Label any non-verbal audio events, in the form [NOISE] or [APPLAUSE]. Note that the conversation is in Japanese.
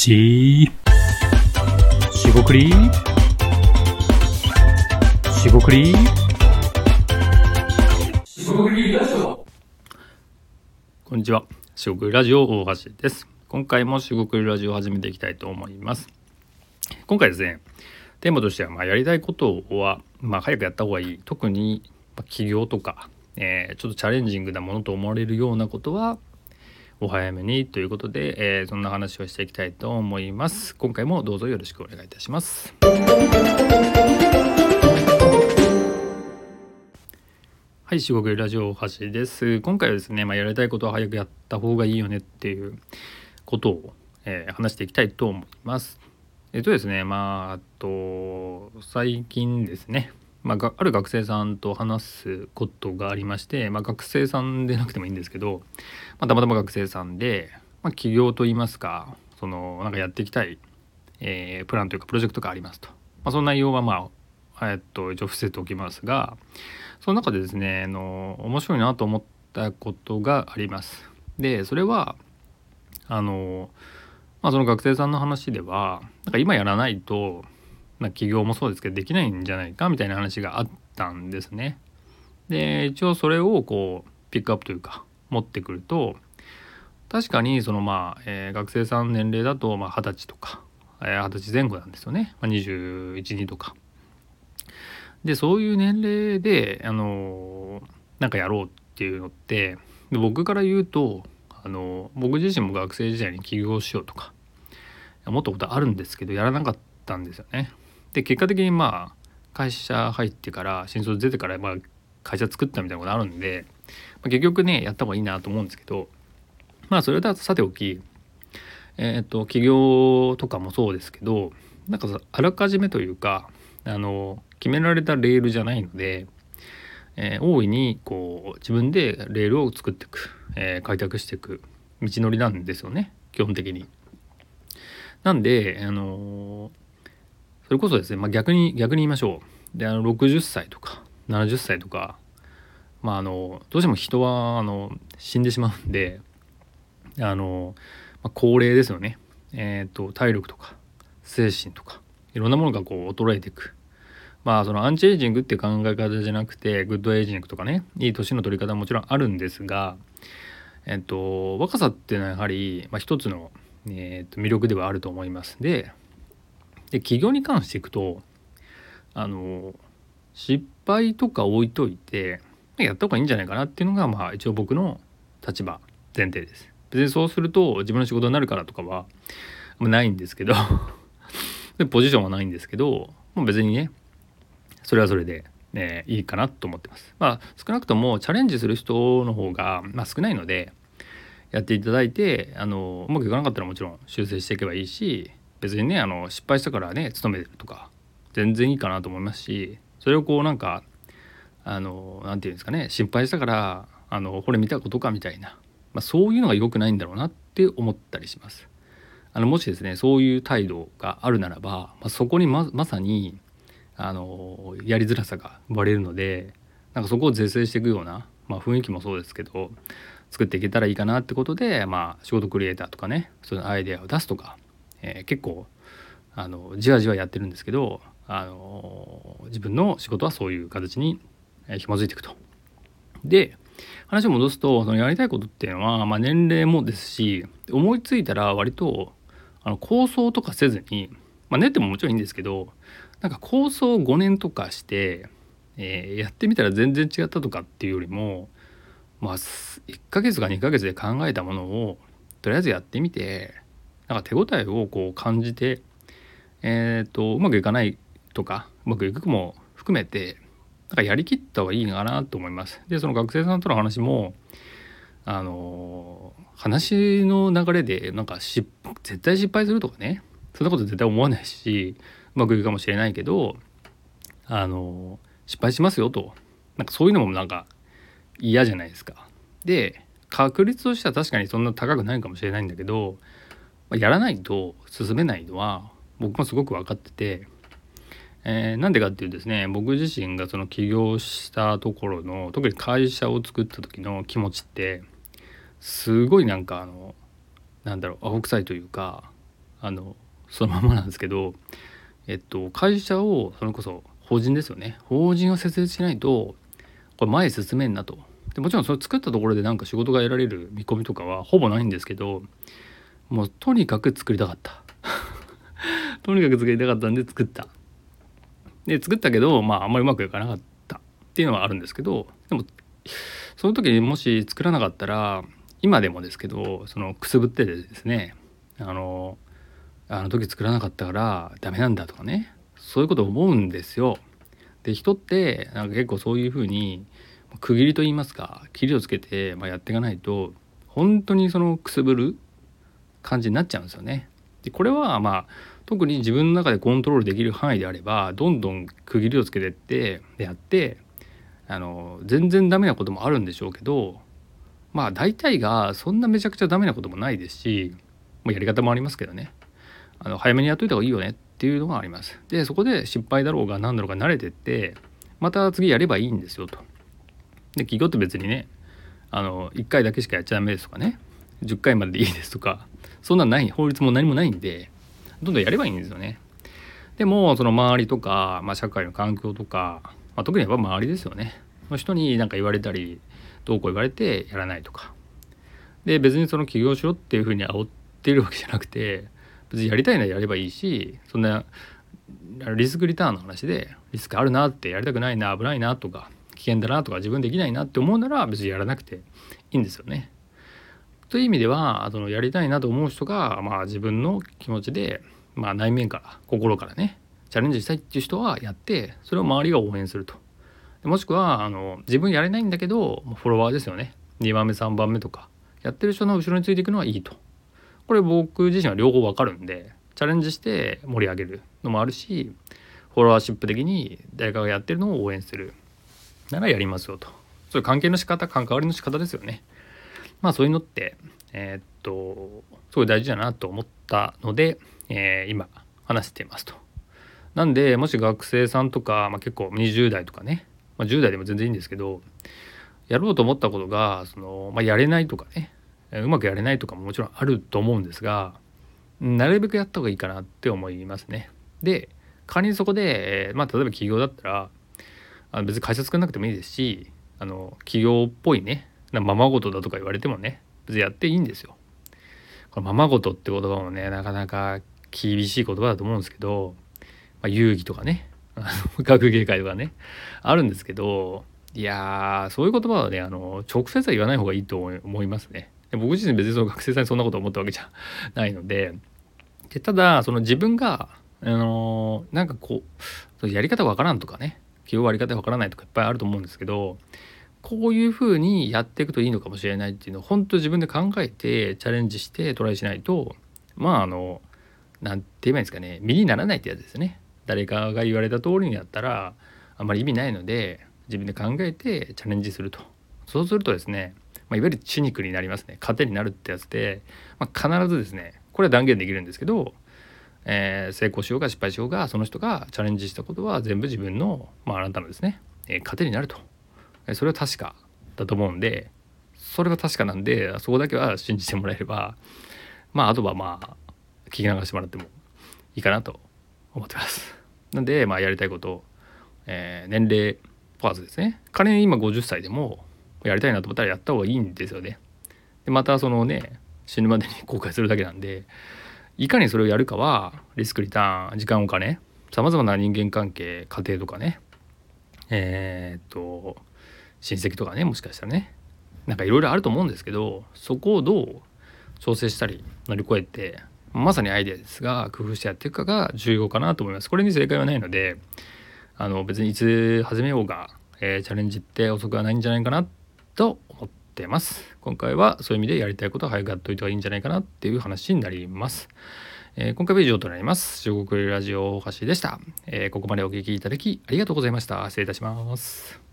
ししごくり。しごくりこんにちは。しごくりラジオ大橋です。今回もしごくりラジオを始めていきたいと思います。今回ですねテーマとしてはまあやりたいことはまあ早くやった方がいい。特に起業とか、えー、ちょっとチャレンジングなものと思われるようなことはお早めにということで、えー、そんな話をしていきたいと思います。今回もどうぞよろしくお願いいたします。はい四国ラジオ橋です。今回はですね、まあ、やりたいことは早くやった方がいいよねっていうことを、えー、話していきたいと思います。えっとですねまああと最近ですねまあ、ある学生さんと話すことがありまして、まあ、学生さんでなくてもいいんですけど、まあ、たまたま学生さんで、ま、起業といいますかそのなんかやっていきたい、えー、プランというかプロジェクトがありますと、ま、その内容はまあ、えっと一応伏せておきますがその中でですねあの面白いなと思ったことがあります。でそれはあの、まあ、その学生さんの話ではなんか今やらないとま、起業もそうですけどできないんじゃないかみたいな話があったんですね。で一応それをこうピックアップというか持ってくると確かにそのまあ、えー、学生さん年齢だとまあ20歳とか二十、えー、歳前後なんですよね、まあ、212とか。でそういう年齢であのなんかやろうっていうのってで僕から言うとあの僕自身も学生時代に起業しようとか思ったことあるんですけどやらなかったんですよね。で結果的にまあ会社入ってから新卒出てからまあ会社作ったみたいなことあるんで、まあ、結局ねやった方がいいなと思うんですけどまあそれだとさておきえっ、と起業とかもそうですけどなんかあらかじめというかあの決められたレールじゃないので、えー、大いにこう自分でレールを作っていく、えー、開拓していく道のりなんですよね基本的に。なんであのそれこそですね、まあ、逆に逆に言いましょう。であの60歳とか70歳とかまああのどうしても人はあの死んでしまうんであの、まあ、高齢ですよね。えっ、ー、と体力とか精神とかいろんなものがこう衰えていく。まあそのアンチエイジングっていう考え方じゃなくてグッドエイジングとかねいい年の取り方はもちろんあるんですがえっと若さっていうのはやはり、まあ、一つの、えー、と魅力ではあると思います。でで起業に関していくとあの失敗とか置いといてやった方がいいんじゃないかなっていうのがまあ一応僕の立場前提です。別にそうすると自分の仕事になるからとかはないんですけど [LAUGHS] でポジションはないんですけどもう別にねそれはそれで、ね、いいかなと思ってます。まあ少なくともチャレンジする人の方が、まあ、少ないのでやっていただいてあのうまくいかなかったらもちろん修正していけばいいし別にねあの失敗したからね勤めてるとか全然いいかなと思いますしそれをこうなんかあの何て言うんですかね心配したからあのこれ見たことかみたいな、まあ、そういうのが良くないんだろうなって思ったりします。あのもしですねそういう態度があるならば、まあ、そこにままさにあのやりづらさが生まれるのでなんかそこを是正していくような、まあ、雰囲気もそうですけど作っていけたらいいかなってことで、まあ、仕事クリエイターとかねそういうアイデアを出すとかえー、結構あのじわじわやってるんですけどあの自分の仕事はそういう形に紐づいていくと。で話を戻すとそのやりたいことっていうのは、まあ、年齢もですし思いついたら割とあの構想とかせずに、まあ、練ってももちろんいいんですけどなんか構想5年とかして、えー、やってみたら全然違ったとかっていうよりも、まあ、1ヶ月か2ヶ月で考えたものをとりあえずやってみてなんか手応えをこう感じて、えーと、うまくいかないとかうまくいくも含めてなんかやりきった方がいいかなと思います。でその学生さんとの話もあの話の流れでなんか絶対失敗するとかねそんなこと絶対思わないしうまくいくかもしれないけどあの失敗しますよとなんかそういうのもなんか嫌じゃないですか。で確率としては確かにそんな高くないかもしれないんだけどやらないと進めないのは僕もすごく分かってて、えー、なんでかっていうですね僕自身がその起業したところの特に会社を作った時の気持ちってすごいなんかあのなんだろう青臭いというかあのそのままなんですけど、えっと、会社をそれこそ法人ですよね。法人を設立しないとこれ前進めんなと。でもちろんそれ作ったところでなんか仕事が得られる見込みとかはほぼないんですけどもうとにかく作りたかった。[LAUGHS] とにかく作りたかったんで作った。で作ったけどまああんまりうまくいかなかった。っていうのはあるんですけどでもその時にもし作らなかったら今でもですけどそのくすぶっててですねあのあの時作らなかったからダメなんだとかねそういうこと思うんですよ。で人ってなんか結構そういうふうに区切りと言いますか切りをつけて、ま、やっていかないと本当にそのくすぶる感じになっちゃうんですよね。でこれはまあ特に自分の中でコントロールできる範囲であればどんどん区切りをつけてってやってあの全然ダメなこともあるんでしょうけどまあ大体がそんなめちゃくちゃダメなこともないですしもうやり方もありますけどねあの早めにやっといた方がいいよねっていうのがあります。でそこで失敗だろうが何だろうが慣れてってまた次やればいいんですよと。で企業って別にねあの1回だけしかやっちゃダメですとかね10回まででいいですとかそんなんない法律も何もないんでどんどんやればいいんですよね。でもその周りとか、まあ、社会の環境とか、まあ、特にやっぱ周りですよねの人に何か言われたりどうこう言われてやらないとかで別にその起業しろっていうふうに煽ってるわけじゃなくて別にやりたいならやればいいしそんなリスクリターンの話でリスクあるなってやりたくないな危ないなとか危険だなとか自分できないなって思うなら別にやらなくていいんですよね。という意味ではそのやりたいなと思う人が、まあ、自分の気持ちで、まあ、内面から心からねチャレンジしたいっていう人はやってそれを周りが応援すると。もしくはあの自分やれないんだけどフォロワーですよね2番目3番目とかやってる人の後ろについていくのはいいと。これ僕自身は両方わかるんでチャレンジして盛り上げるのもあるしフォロワーシップ的に誰かがやってるのを応援するならやりますよとそういう関係の仕方関わりの仕方ですよねまあそういうのってえー、っとすごい大事だなと思ったので、えー、今話していますとなんでもし学生さんとか、まあ、結構20代とかね、まあ、10代でも全然いいんですけどやろうと思ったことがその、まあ、やれないとかねうまくやれないとかももちろんあると思うんですがなるべくやった方がいいかなって思いますね。で仮にそこで、まあ、例えば企業だったらあの別に会社作らなくてもいいですしあの企業っぽいねなままごとだとか言われてもね別にやっていいんですよ。これままごとって言葉もねなかなか厳しい言葉だと思うんですけど、まあ、遊戯とかね [LAUGHS] 学芸会とかねあるんですけどいやそういう言葉はねあの直接は言わない方がいいと思いますね。僕自身別にその学生さんにそんなこと思ったわけじゃ [LAUGHS] ないのででただその自分があのなんかこうやり方わからんとかね起用割り方わからないとかいっぱいあると思うんですけどこういうふうにやっていくといいのかもしれないっていうのを本当自分で考えてチャレンジしてトライしないとまああの何て言えばいいんですかね身にならないってやつですね。誰かが言われた通りにやったらあんまり意味ないので自分で考えてチャレンジすると。そうするとですねまあ、いわゆる血肉になりますね。糧になるってやつで、まあ、必ずですねこれは断言できるんですけど、えー、成功しようが失敗しようがその人がチャレンジしたことは全部自分の、まあ、あなたのですね、えー、糧になると、それは確かだと思うんでそれが確かなんでそこだけは信じてもらえればまああとはまあ聞き流してもらってもいいかなと思ってます。なんでまあやりたいこと、えー、年齢問わずですね仮に今50歳でもやりたいなと思ったらやった方がいいんですよね。でまたそのね死ぬまでに後悔するだけなんでいかにそれをやるかはリスクリターン時間お金さまざまな人間関係家庭とかねえー、っと親戚とかねもしかしたらねなんかいろいろあると思うんですけどそこをどう調整したり乗り越えてまさにアイデアですが工夫してやっていくかが重要かなと思います。これに正解はないのであの別にいつ始めようが、えー、チャレンジって遅くはないんじゃないかなと思ってます。今回はそういう意味でやりたいことは早くやっといた方がいいんじゃないかなっていう話になります。えー、今回は以上となります。中国ラジオ大橋でした、えー、ここまでお聴きいただきありがとうございました。失礼いたします。